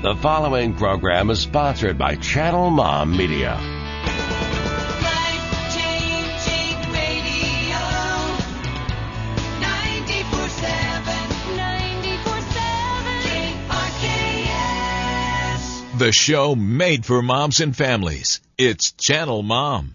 The following program is sponsored by Channel Mom Media. Life-changing radio. 94.7. 94.7. KRKS. The show made for moms and families. It's Channel Mom.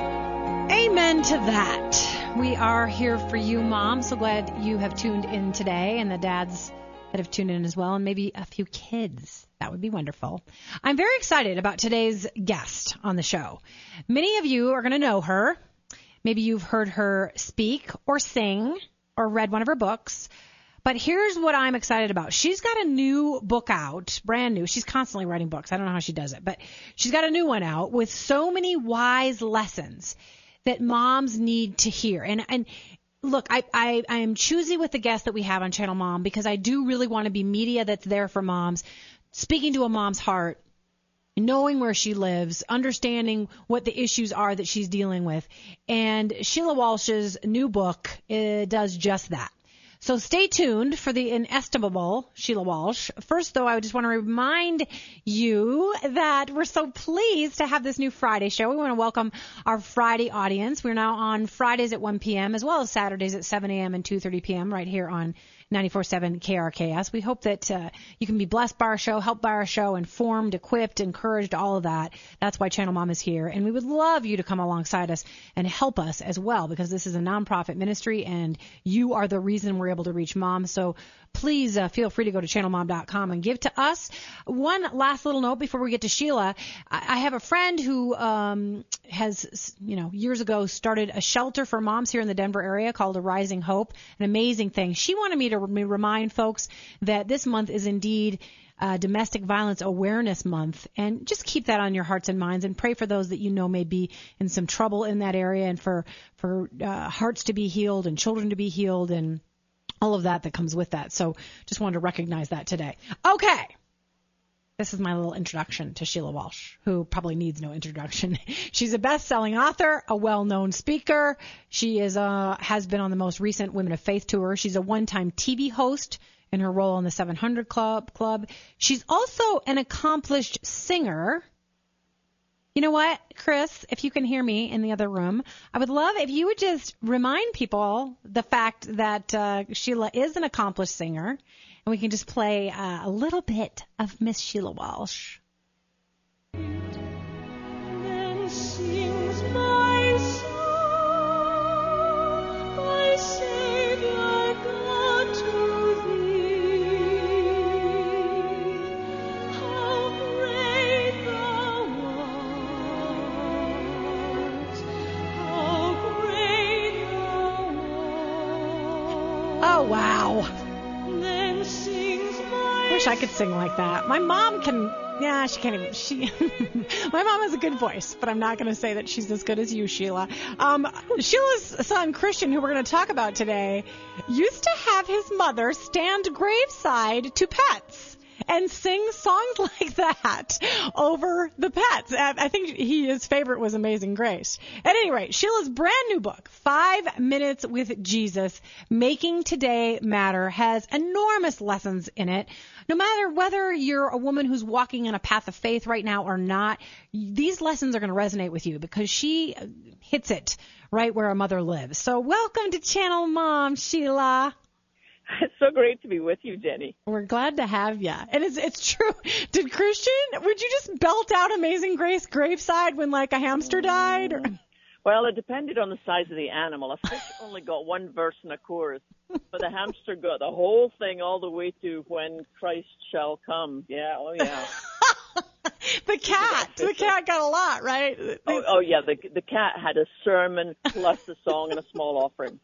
Amen to that. We are here for you, Mom. So glad you have tuned in today and the dads that have tuned in as well, and maybe a few kids. That would be wonderful. I'm very excited about today's guest on the show. Many of you are going to know her. Maybe you've heard her speak or sing or read one of her books. But here's what I'm excited about. She's got a new book out, brand new. She's constantly writing books. I don't know how she does it, but she's got a new one out with so many wise lessons that moms need to hear. And and look, I, I I am choosy with the guests that we have on Channel Mom because I do really want to be media that's there for moms, speaking to a mom's heart knowing where she lives, understanding what the issues are that she's dealing with. And Sheila Walsh's new book uh, does just that. So stay tuned for the inestimable Sheila Walsh. First, though, I just want to remind you that we're so pleased to have this new Friday show. We want to welcome our Friday audience. We're now on Fridays at 1 p.m. as well as Saturdays at 7 a.m. and 2:30 p.m. right here on 94.7 KRKS. We hope that uh, you can be blessed by our show, helped by our show, informed, equipped, encouraged, all of that. That's why Channel Mom is here. And we would love you to come alongside us and help us as well because this is a nonprofit ministry and you are the reason we're able to reach moms. So please uh, feel free to go to channelmom.com and give to us. One last little note before we get to Sheila. I, I have a friend who um, has, you know, years ago started a shelter for moms here in the Denver area called A Rising Hope. An amazing thing. She wanted me to re- remind folks that this month is indeed uh, Domestic Violence Awareness Month, and just keep that on your hearts and minds, and pray for those that you know may be in some trouble in that area, and for for uh, hearts to be healed and children to be healed, and all of that that comes with that. So just wanted to recognize that today. Okay. This is my little introduction to Sheila Walsh, who probably needs no introduction. She's a best-selling author, a well-known speaker. She is uh, has been on the most recent Women of Faith tour. She's a one-time TV host in her role on the 700 Club. Club. She's also an accomplished singer. You know what, Chris, if you can hear me in the other room, I would love if you would just remind people the fact that uh, Sheila is an accomplished singer, and we can just play uh, a little bit of Miss Sheila Walsh. Sing like that. My mom can. Yeah, she can't even. She. my mom has a good voice, but I'm not going to say that she's as good as you, Sheila. Um, Sheila's son Christian, who we're going to talk about today, used to have his mother stand graveside to pets and sing songs like that over the pets. I think he his favorite was Amazing Grace. At any rate, Sheila's brand new book, Five Minutes with Jesus, Making Today Matter, has enormous lessons in it. No matter whether you're a woman who's walking in a path of faith right now or not, these lessons are going to resonate with you because she hits it right where a mother lives. So welcome to Channel Mom, Sheila. It's so great to be with you, Jenny. We're glad to have you. And it's it's true. Did Christian? Would you just belt out Amazing Grace graveside when like a hamster died? Or? Well, it depended on the size of the animal. A fish only got one verse and a chorus, but the hamster got the whole thing all the way to when Christ shall come. Yeah, oh yeah. the cat. The cat got a lot, right? Oh, oh yeah, the the cat had a sermon plus a song and a small offering.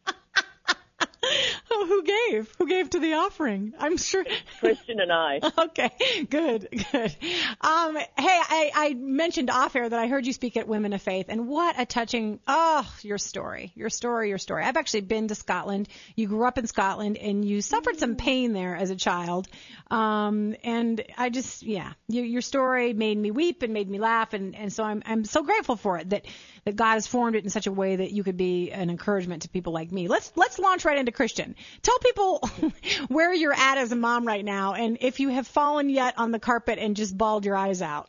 Oh, who gave? Who gave to the offering? I'm sure. Christian and I. Okay, good, good. Um, hey, I, I mentioned off air that I heard you speak at Women of Faith, and what a touching, oh, your story, your story, your story. I've actually been to Scotland. You grew up in Scotland, and you suffered some pain there as a child. Um, and I just, yeah, your, your story made me weep and made me laugh, and, and so I'm, I'm so grateful for it that, that God has formed it in such a way that you could be an encouragement to people like me. Let's, let's launch right into Christian. Tell people where you're at as a mom right now, and if you have fallen yet on the carpet and just bawled your eyes out.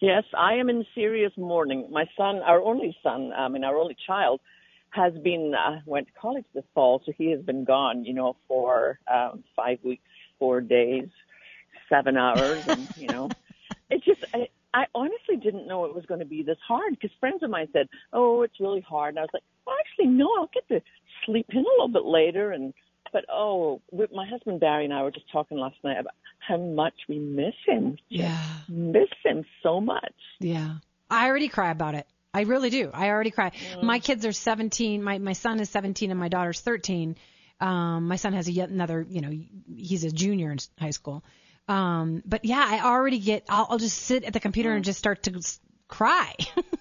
Yes, I am in serious mourning. My son, our only son, I mean, our only child, has been uh, went to college this fall, so he has been gone, you know, for um, five weeks, four days, seven hours, and you know, it's just I, I honestly didn't know it was going to be this hard because friends of mine said, "Oh, it's really hard," and I was like, "Well, actually, no, I'll get to sleep in a little bit later." And but oh, with my husband Barry and I were just talking last night about how much we miss him. Yeah. miss him so much. Yeah. I already cry about it. I really do. I already cry. Mm. My kids are 17. My my son is 17 and my daughter's 13. Um, my son has a yet another. You know, he's a junior in high school. Um, but yeah, I already get. I'll, I'll just sit at the computer and just start to s- cry.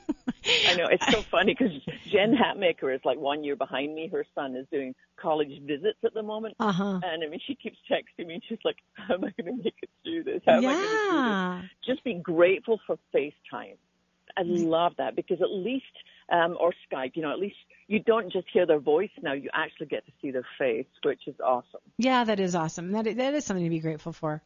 I know it's so funny because Jen Hatmaker is like one year behind me. Her son is doing college visits at the moment, Uh huh. and I mean she keeps texting me. She's like, "How am I going to make it through this? How am I going to do this?" Just be grateful for FaceTime. I love that because at least, um, or Skype, you know, at least you don't just hear their voice now, you actually get to see their face, which is awesome. Yeah, that is awesome. That that is something to be grateful for.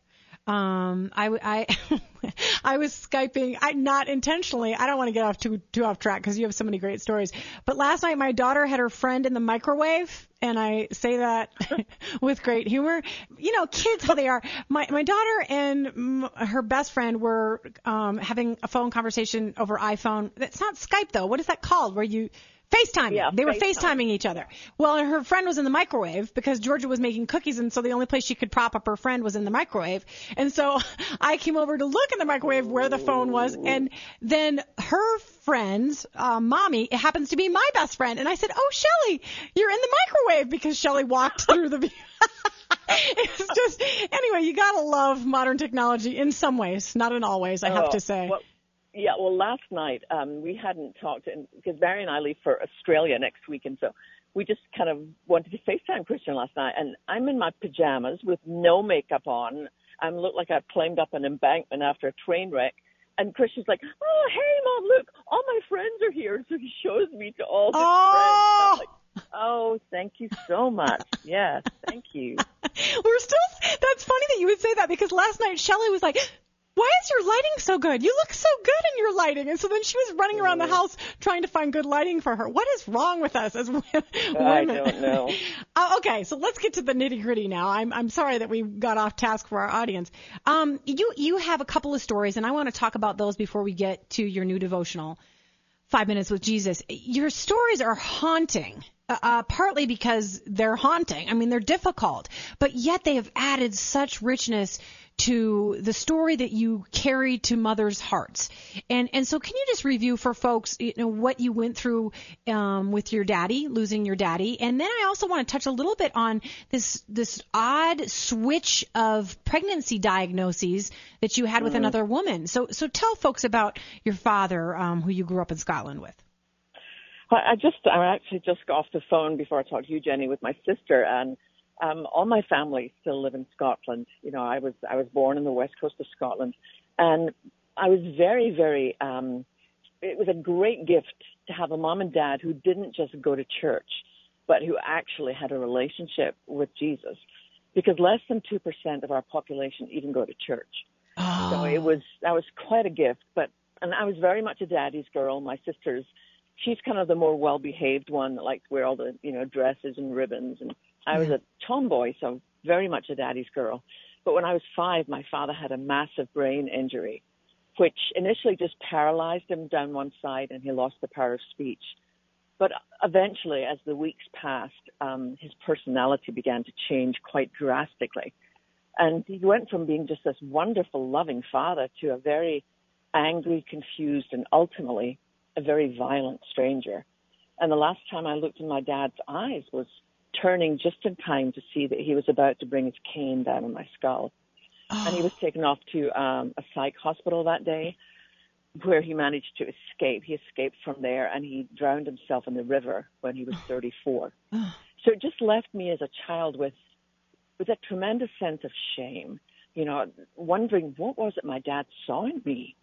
Um, I, I, I was skyping, I not intentionally. I don't want to get off too too off track because you have so many great stories. But last night, my daughter had her friend in the microwave, and I say that with great humor. You know, kids how they are. My my daughter and m- her best friend were um, having a phone conversation over iPhone. That's not Skype though. What is that called? Where you FaceTiming. Yeah, they were FaceTime. FaceTiming each other. Well, her friend was in the microwave because Georgia was making cookies, and so the only place she could prop up her friend was in the microwave. And so I came over to look in the microwave where the phone was, and then her friend's uh, mommy it happens to be my best friend, and I said, "Oh, Shelly, you're in the microwave," because Shelly walked through the. it's just anyway, you gotta love modern technology in some ways, not in all ways. I have Oh, to say. Well, yeah, well, last night um, we hadn't talked, and because Barry and I leave for Australia next week, and so we just kind of wanted to FaceTime Christian last night. And I'm in my pajamas with no makeup on. I look like I climbed up an embankment after a train wreck. And Christian's like, "Oh, hey, mom, look, all my friends are here." So he shows me to all his Oh! friends. Like, "Oh, thank you so much. Yes, thank you." We're still. That's funny that you would say that because last night Shelly was like, "Why is your lighting so good? You look so good in your lighting." And so then she was running around the house trying to find good lighting for her. What is wrong with us as women? I don't know. Uh, okay, so let's get to the nitty gritty now. I'm I'm sorry that we got off task for our audience. Um, you you have a couple of stories, and I want to talk about those before we get to your new devotional. Five Minutes with Jesus. Your stories are haunting, uh, uh, partly because they're haunting. I mean, they're difficult, but yet they have added such richness to the story that you carry to mothers' hearts. And and so, can you just review for folks, you know, what you went through um, with your daddy, losing your daddy, and then I also want to touch a little bit on this this odd switch of pregnancy diagnoses that you had with another woman. So so tell folks about your father, um, who you grew up in Scotland with. I I just, I actually just got off the phone before I talked to you, Jenny, with my sister, and um, all my family still live in Scotland. You know, I was, I was born in the west coast of Scotland, and I was very, very. Um, it was a great gift to have a mom and dad who didn't just go to church, but who actually had a relationship with Jesus, because less than two percent of our population even go to church. So it was that was quite a gift. But and I was very much a daddy's girl. My sister's she's kind of the more well behaved one that likes to wear all the, you know, dresses and ribbons and I was a tomboy, so very much a daddy's girl. But when I was five my father had a massive brain injury, which initially just paralyzed him down one side and he lost the power of speech. But eventually, as the weeks passed, um, his personality began to change quite drastically. And he went from being just this wonderful, loving father to a very angry, confused, and ultimately a very violent stranger. And the last time I looked in my dad's eyes was turning just in time to see that he was about to bring his cane down on my skull. And he was taken off to um, a psych hospital that day where he managed to escape. He escaped from there and he drowned himself in the river when he was 34. So it just left me as a child with with a tremendous sense of shame, you know, wondering what was it my dad saw in me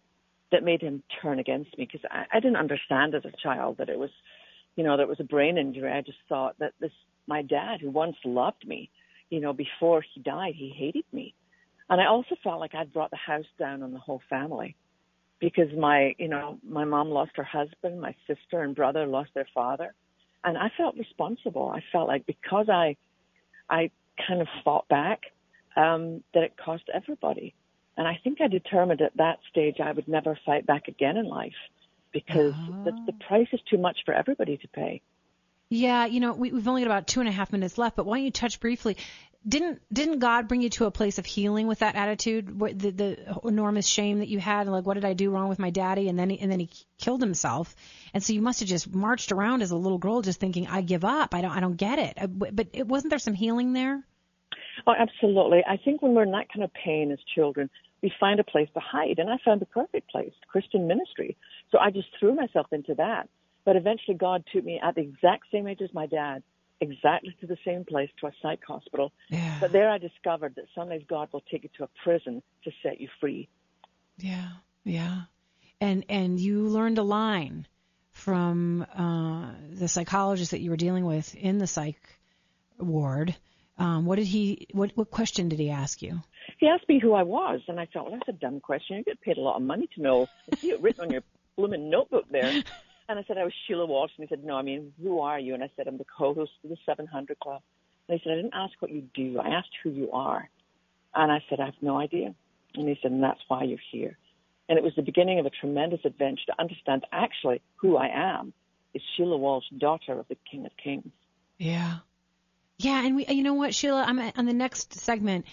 that made him turn against me because I, I didn't understand as a child that it was, you know, that it was a brain injury. I just thought that this my dad who once loved me, you know, before he died, he hated me. And I also felt like I'd brought the house down on the whole family because my, you know, my mom lost her husband, my sister and brother lost their father, and I felt responsible. I felt like because I, I kind of fought back, um, that it cost everybody. And I think I determined at that stage I would never fight back again in life because the, the price is too much for everybody to pay. Yeah, you know, we, we've only got about two and a half minutes left, but why don't you touch briefly? Didn't didn't God bring you to a place of healing with that attitude, the, the enormous shame that you had, and like what did I do wrong with my daddy, and then he, and then he killed himself, and so you must have just marched around as a little girl, just thinking, I give up, I don't I don't get it. Uh, but it, wasn't there some healing there? Oh, absolutely. I think when we're in that kind of pain as children, we find a place to hide. And I found the perfect place, Christian ministry. So I just threw myself into that. But eventually God took me at the exact same age as my dad, exactly to the same place, to a psych hospital. Yeah. But there I discovered that sometimes God will take you to a prison to set you free. Yeah, yeah. And and you learned a line from uh, the psychologist that you were dealing with in the psych ward. Um, what did he? What what question did he ask you? He asked me who I was, and I thought, well, that's a dumb question. You get paid a lot of money to know. I see it written on your blooming notebook there. I I was Sheila Walsh. And he said, no, I mean, who are you? And I said, I'm the co-host of the 700 Club. And he said, I didn't ask what you do. I asked who you are. And I said, I have no idea. And he said, and that's why you're here. And it was the beginning of a tremendous adventure to understand actually who I am is Sheila Walsh, daughter of the King of Kings. Yeah. Yeah, and we, you know what, Sheila, I'm on the next segment.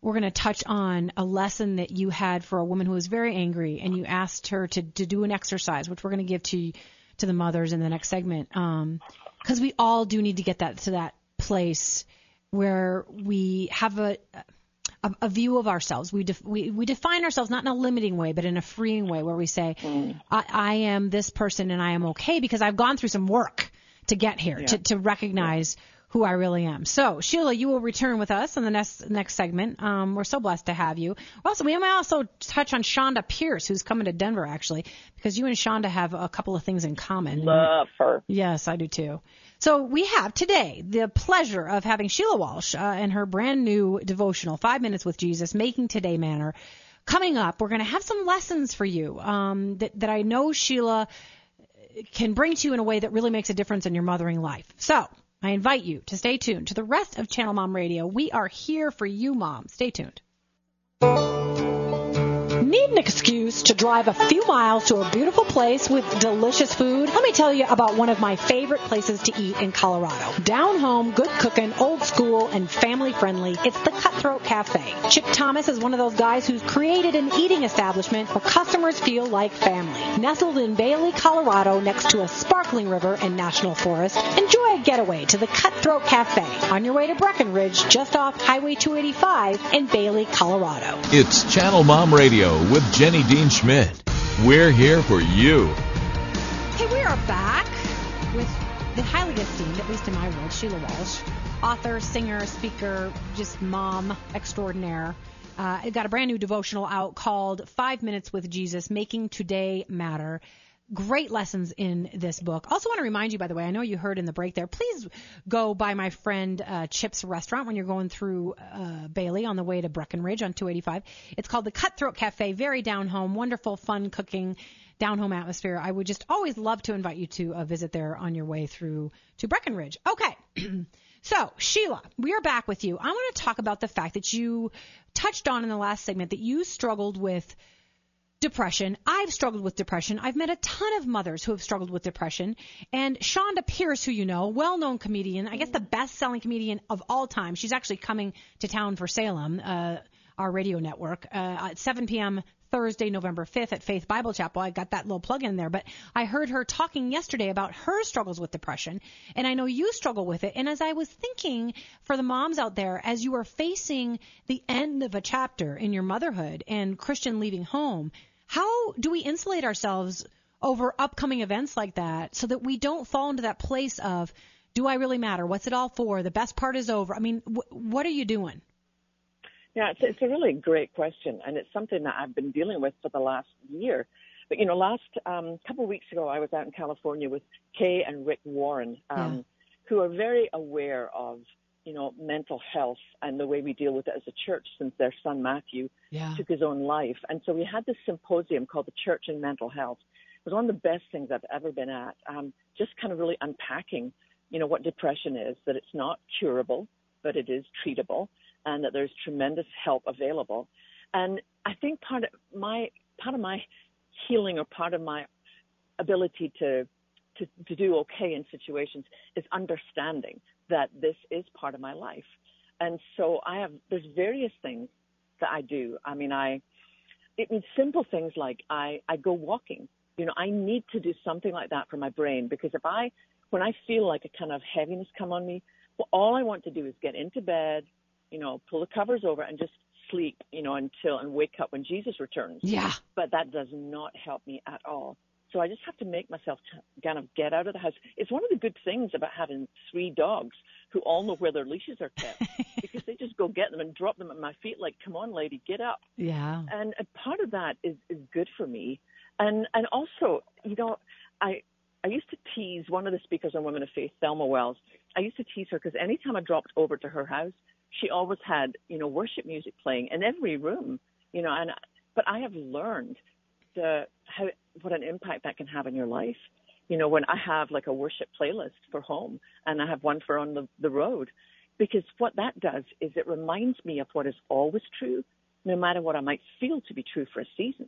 We're going to touch on a lesson that you had for a woman who was very angry, and you asked her to to do an exercise, which we're going to give to to the mothers in the next segment, um, because we all do need to get that to that place where we have a a, a view of ourselves. We, def, we we define ourselves not in a limiting way, but in a freeing way, where we say, mm. I, "I am this person, and I am okay because I've gone through some work to get here, to to recognize who I really am." So, Sheila, you will return with us in the next next segment. Um, we're so blessed to have you. Also, we may also touch on Chonda Pierce, who's coming to Denver actually, because you and Chonda have a couple of things in common. Love her. Yes, I do too. So we have today the pleasure of having Sheila Walsh uh, and her brand new devotional, Five Minutes with Jesus, Making Today Matter. Coming up, we're going to have some lessons for you um, that, that I know Sheila can bring to you in a way that really makes a difference in your mothering life. So I invite you to stay tuned to the rest of Channel Mom Radio. We are here for you, Mom. Stay tuned. Need an excuse to drive a few miles to a beautiful place with delicious food? Let me tell you about one of my favorite places to eat in Colorado. Down home, good cooking, old school, and family friendly. It's the Cutthroat Cafe. Chip Thomas is one of those guys who's created an eating establishment where customers feel like family. Nestled in Bailey, Colorado, next to a sparkling river and national forest, enjoy a getaway to the Cutthroat Cafe on your way to Breckenridge, just off Highway 285 in Bailey, Colorado. It's Channel Mom Radio with Jenny Dean Schmidt. We're here for you. Hey, we are back with the highly esteemed, at least in my world, Sheila Walsh, author, singer, speaker, just mom extraordinaire. Uh, I got a brand new devotional out called Five Minutes with Jesus, Making Today Matter. Great lessons in this book. Also, want to remind you, by the way, I know you heard in the break there. Please go by my friend uh, Chip's restaurant when you're going through uh, Bailey on the way to Breckenridge on 285. It's called the Cutthroat Cafe. Very down home, wonderful, fun cooking, down home atmosphere. I would just always love to invite you to uh, visit there on your way through to Breckenridge. Okay. So, Sheila, we are back with you. I want to talk about the fact that you touched on in the last segment that you struggled with depression. I've struggled with depression. I've met a ton of mothers who have struggled with depression. And Chonda Pierce, who you know, well known comedian, I guess the best selling comedian of all time. She's actually coming to town for Salem. Uh, our radio network uh, at 7 p.m. Thursday, November 5th at Faith Bible Chapel. I got that little plug in there, but I heard her talking yesterday about her struggles with depression, and I know you struggle with it. And as I was thinking for the moms out there, as you are facing the end of a chapter in your motherhood and Christian leaving home, how do we insulate ourselves over upcoming events like that so that we don't fall into that place of, do I really matter? What's it all for? The best part is over. I mean, wh- what are you doing? Yeah, it's, it's a really great question, and it's something that I've been dealing with for the last year. But you know, last um, couple of weeks ago, I was out in California with Kay and Rick Warren, um, Yeah. who are very aware of you know mental health and the way we deal with it as a church since their son Matthew Yeah. took his own life. And so we had this symposium called the Church in Mental Health. It was one of the best things I've ever been at. Um, just kind of really unpacking, you know, what depression is, that it's not curable, but it is treatable, and that there's tremendous help available. And I think part of my part of my healing or part of my ability to to, to do okay in situations is understanding that this is part of my life. And so I have there's various things that I do. I mean I it means simple things like I, I go walking. You know, I need to do something like that for my brain because if I when I feel like a kind of heaviness come on me, well all I want to do is get into bed, you know, pull the covers over and just sleep, you know, until and wake up when Jesus returns Yeah. but that does not help me at all. So I just have to make myself t- kind of get out of the house. It's one of the good things about having three dogs who all know where their leashes are kept because they just go get them and drop them at my feet like, come on, lady, get up. Yeah. And a part of that is, is good for me. And, and also, you know, I, I used to tease one of the speakers on Women of Faith, Thelma Wells. I used to tease her because anytime I dropped over to her house, she always had, you know, worship music playing in every room, you know, and, but I have learned the, how, what an impact that can have in your life. You know, when I have like a worship playlist for home and I have one for on the, the road, because what that does is it reminds me of what is always true, no matter what I might feel to be true for a season.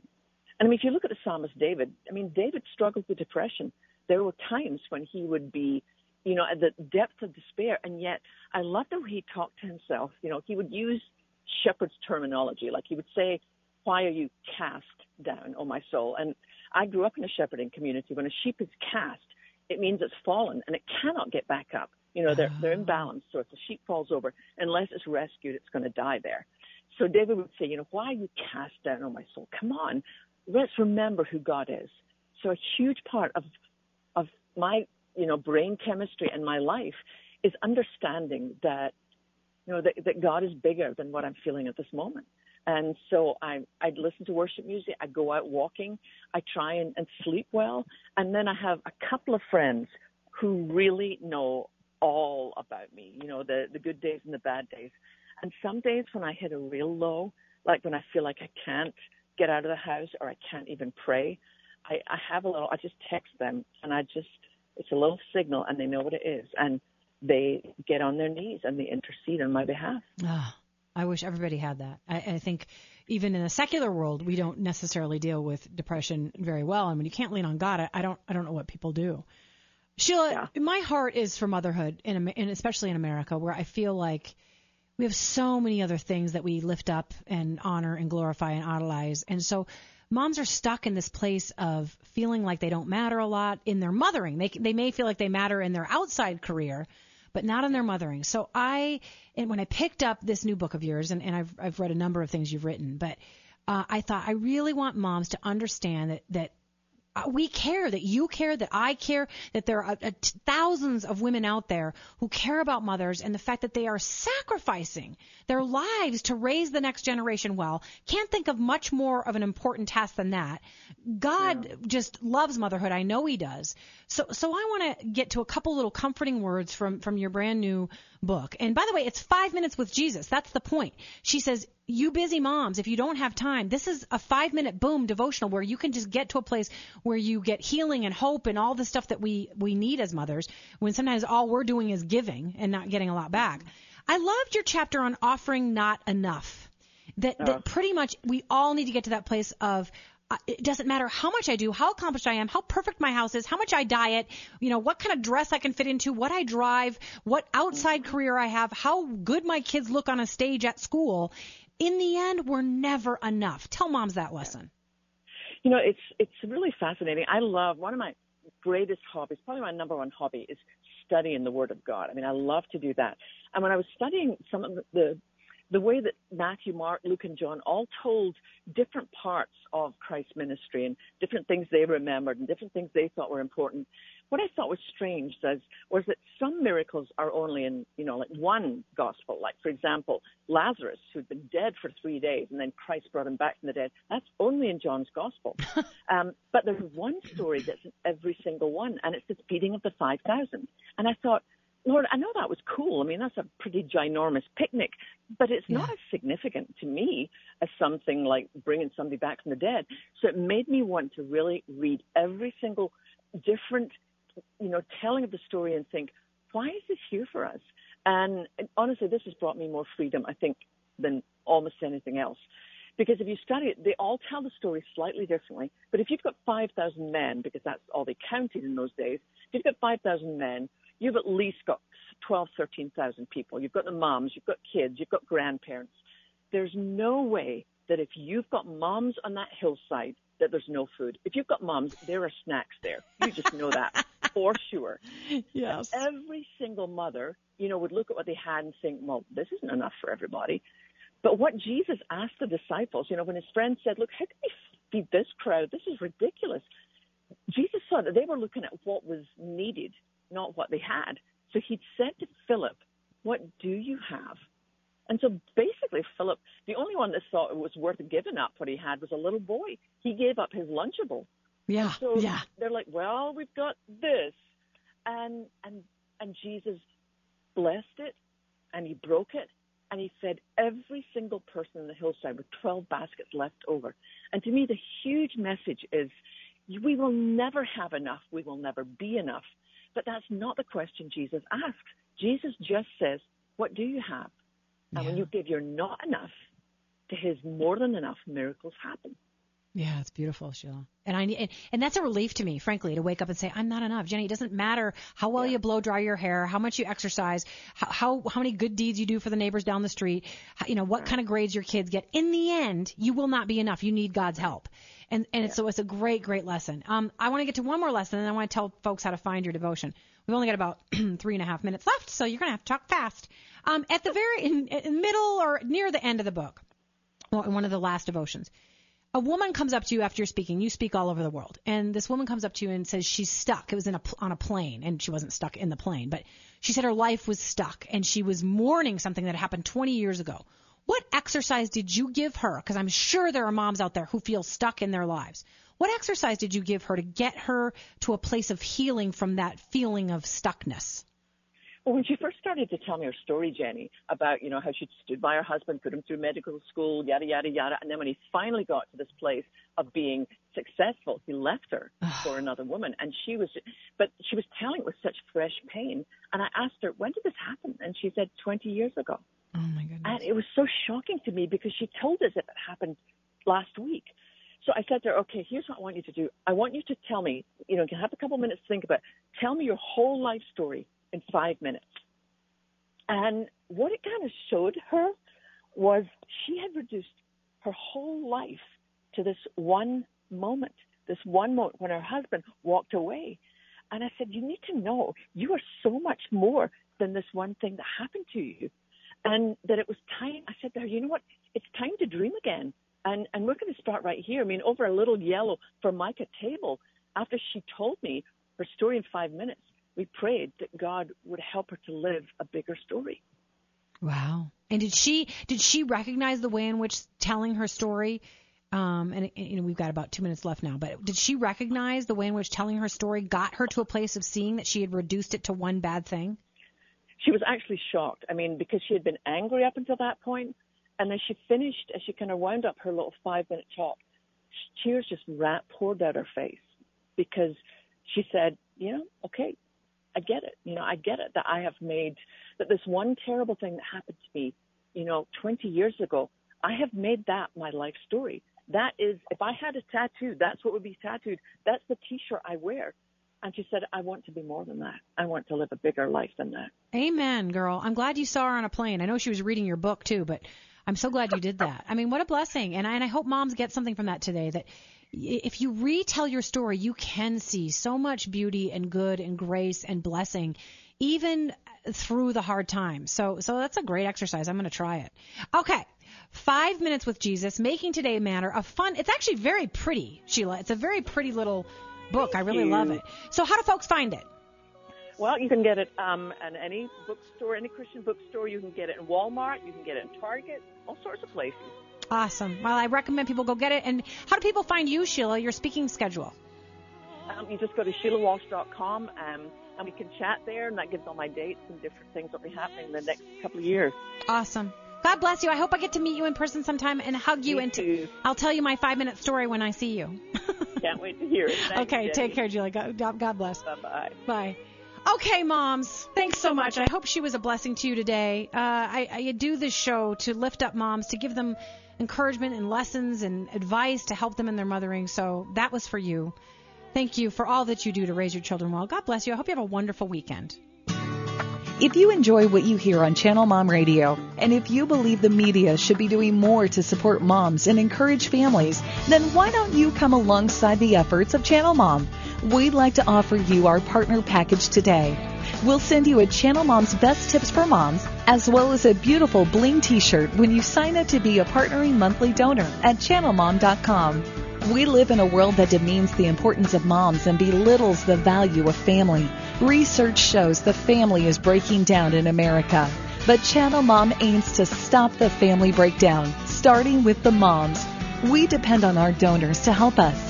And I mean, if you look at the psalmist David, I mean, David struggled with depression. There were times when he would be, you know, at the depth of despair, and yet I love the way he talked to himself. You know, he would use shepherd's terminology, like he would say, "Why are you cast down, O my soul?" And I grew up in a shepherding community. When a sheep is cast, it means it's fallen and it cannot get back up. You know, they're they're imbalanced. Ah. So if the sheep falls over, unless it's rescued, it's going to die there. So David would say, you know, why are you cast down, O my soul? Come on, let's remember who God is. So a huge part of of my you know brain chemistry and my life is understanding that you know that, that God is bigger than what I'm feeling at this moment. And so I I listen to worship music. I go out walking. I try and, and sleep well. And then I have a couple of friends who really know all about me. You know the the good days and the bad days. And some days when I hit a real low, like when I feel like I can't get out of the house or I can't even pray, I, I have a little, I just text them and I just, it's a little signal and they know what it is. And they get on their knees and they intercede on my behalf. Ah, I wish everybody had that. I, I think even in the secular world, we don't necessarily deal with depression very well. And when you can't lean on God, I, I don't, I don't know what people do. Sheila, my heart is for motherhood, in, and especially in America, where I feel like we have so many other things that we lift up and honor and glorify and idolize. And so moms are stuck in this place of feeling like they don't matter a lot in their mothering. They, they may feel like they matter in their outside career, but not in their mothering. So I, and when I picked up this new book of yours, and, and I've, I've read a number of things you've written, but uh, I thought I really want moms to understand that, that uh, we care, that you care, that I care, that there are uh, thousands of women out there who care about mothers and the fact that they are sacrificing their lives to raise the next generation well. Can't think of much more of an important task than that. God just loves motherhood. I know He does. So, so I want to get to a couple little comforting words from from your brand new book. And by the way, it's five minutes with Jesus. That's the point. She says, you busy moms, if you don't have time, this is a five minute boom devotional where you can just get to a place where you get healing and hope and all the stuff that we, we need as mothers when sometimes all we're doing is giving and not getting a lot back. I loved your chapter on offering not enough. That, that pretty much we all need to get to that place of uh, it doesn't matter how much I do, how accomplished I am, how perfect my house is, how much I diet, you know, what kind of dress I can fit into, what I drive, what outside career I have, how good my kids look on a stage at school. in the end, we're never enough. Tell moms that lesson. You know, it's it's really fascinating. I love one of my greatest hobbies, probably my number one hobby, is studying in the Word of God. I mean, I love to do that. And when I was studying some of the the way that Matthew, Mark, Luke, and John all told different parts of Christ's ministry and different things they remembered and different things they thought were important. What I thought was strange was, was that some miracles are only in, you know, like one gospel. Like, for example, Lazarus, who'd been dead for three days and then Christ brought him back from the dead. That's only in John's gospel. um, but there's one story that's in every single one, and it's the feeding of the 5,000. And I thought, Lord, I know that was cool. I mean, that's a pretty ginormous picnic, but it's not as significant to me as something like bringing somebody back from the dead. So it made me want to really read every single different, you know, telling of the story and think, why is this here for us? And honestly, this has brought me more freedom, I think, than almost anything else. Because if you study it, they all tell the story slightly differently. But if you've got 5,000 men, because that's all they counted in those days, if you've got 5,000 men you've at least got 12, 13,000 people. You've got the moms, you've got kids, you've got grandparents. There's no way that if you've got moms on that hillside that there's no food. If you've got moms, there are snacks there. You just know that for sure. Yes. Every single mother, you know, would look at what they had and think, well, this isn't enough for everybody. But what Jesus asked the disciples, you know, when his friends said, look, how can we feed this crowd? This is ridiculous. Jesus saw that they were looking at what was needed not what they had. So he'd said to Philip, What do you have? And so basically, Philip, the only one that thought it was worth giving up what he had was a little boy. He gave up his Lunchable. Yeah. So yeah. they're like, Well, we've got this. And, and, and Jesus blessed it and he broke it and he fed every single person in the hillside with 12 baskets left over. And to me, the huge message is we will never have enough. We will never be enough. But that's not the question Jesus asks. Jesus just says, What do you have? And when you give your not enough to his more than enough, miracles happen. Yeah, it's beautiful, Sheila. And I and, and that's a relief to me, frankly, to wake up and say I'm not enough. Jenny, it doesn't matter how well Yeah. you blow dry your hair, how much you exercise, how how, how many good deeds you do for the neighbors down the street, how, you know what kind of grades your kids get. In the end, you will not be enough. You need God's help. And and it's, so it's a great great lesson. Um, I want to get to one more lesson, and I want to tell folks how to find your devotion. We've only got about three and a half minutes left, so you're gonna have to talk fast. Um, at the very in, in middle or near the end of the book, well, one of the last devotions a woman comes up to you after you're speaking. You speak all over the world, and this woman comes up to you and says she's stuck. It was in a on a plane, and she wasn't stuck in the plane, but she said her life was stuck, and she was mourning something that happened 20 years ago. What exercise did you give her? Because I'm sure there are moms out there who feel stuck in their lives. What exercise did you give her to get her to a place of healing from that feeling of stuckness? Well, when she first started to tell me her story, Jenny, about, you know, how she'd stood by her husband, put him through medical school, yada, yada, yada. And then when he finally got to this place of being successful, he left her for another woman. And she was, but she was telling it with such fresh pain. And I asked her, when did this happen? And she said, 20 years ago. Oh my goodness. And it was so shocking to me because she told us it happened last week. So I said to her, okay, here's what I want you to do. I want you to tell me, you know, you can have a couple minutes to think about it. Tell me your whole life story in five minutes. And what it kind of showed her was she had reduced her whole life to this one moment, this one moment when her husband walked away. And I said, you need to know you are so much more than this one thing that happened to you. And that it was time, I said to her, you know what? It's time to dream again. And, and we're going to start right here. I mean, over a little yellow Formica table, after she told me her story in five minutes, we prayed that God would help her to live a bigger story. Wow. And did she did she recognize the way in which telling her story um and, and you know we've got about 2 minutes left now but did she recognize the way in which telling her story got her to a place of seeing that she had reduced it to one bad thing? She was actually shocked. I mean, because she had been angry up until that point, and then she finished as she kind of wound up her little five minute talk. Tears just ran, poured down her face because she said, you know, okay, I get it. You know, I get it that I have made that this one terrible thing that happened to me, you know, 20 years ago, I have made that my life story. That is, if I had a tattoo, that's what would be tattooed. That's the T-shirt I wear. And she said, I want to be more than that. I want to live a bigger life than that. Amen, girl. I'm glad you saw her on a plane. I know she was reading your book too, but I'm so glad you did that. I mean, what a blessing. And I, and I hope moms get something from that today that if you retell your story, you can see so much beauty and good and grace and blessing even through the hard times. So so that's a great exercise. I'm going to try it. Okay. 5 minutes with Jesus, making today matter. A fun. It's actually very pretty, Sheila. It's a very pretty little book. I really you. love it. So how do folks find it? Well, you can get it um, at any bookstore, any Christian bookstore. You can get it in Walmart. You can get it in Target, all sorts of places. Awesome. Well, I recommend people go get it. And how do people find you, Sheila, your speaking schedule? Um, you just go to SheilaWalsh.com um, and we can chat there, and that gives all my dates and different things that will be happening in the next couple of years. Awesome. God bless you. I hope I get to meet you in person sometime and hug you. Me and. I'll tell you my five minute story when I see you. Can't wait to hear it. Thanks, okay, Jenny. take care, Julie. God, God bless. Bye bye. Bye. Okay, moms. Thanks so much. I hope she was a blessing to you today. Uh, I, I do this show to lift up moms, to give them encouragement and lessons and advice to help them in their mothering. So that was for you. Thank you for all that you do to raise your children well. God bless you. I hope you have a wonderful weekend. If you enjoy what you hear on Channel Mom Radio, and if you believe the media should be doing more to support moms and encourage families, then why don't you come alongside the efforts of Channel Mom? We'd like to offer you our partner package today. We'll send you a Channel Mom's Best Tips for Moms, as well as a beautiful bling t-shirt when you sign up to be a partnering monthly donor at channelmom.com. We live in a world that demeans the importance of moms and belittles the value of family. Research shows the family is breaking down in America. But Channel Mom aims to stop the family breakdown, starting with the moms. We depend on our donors to help us,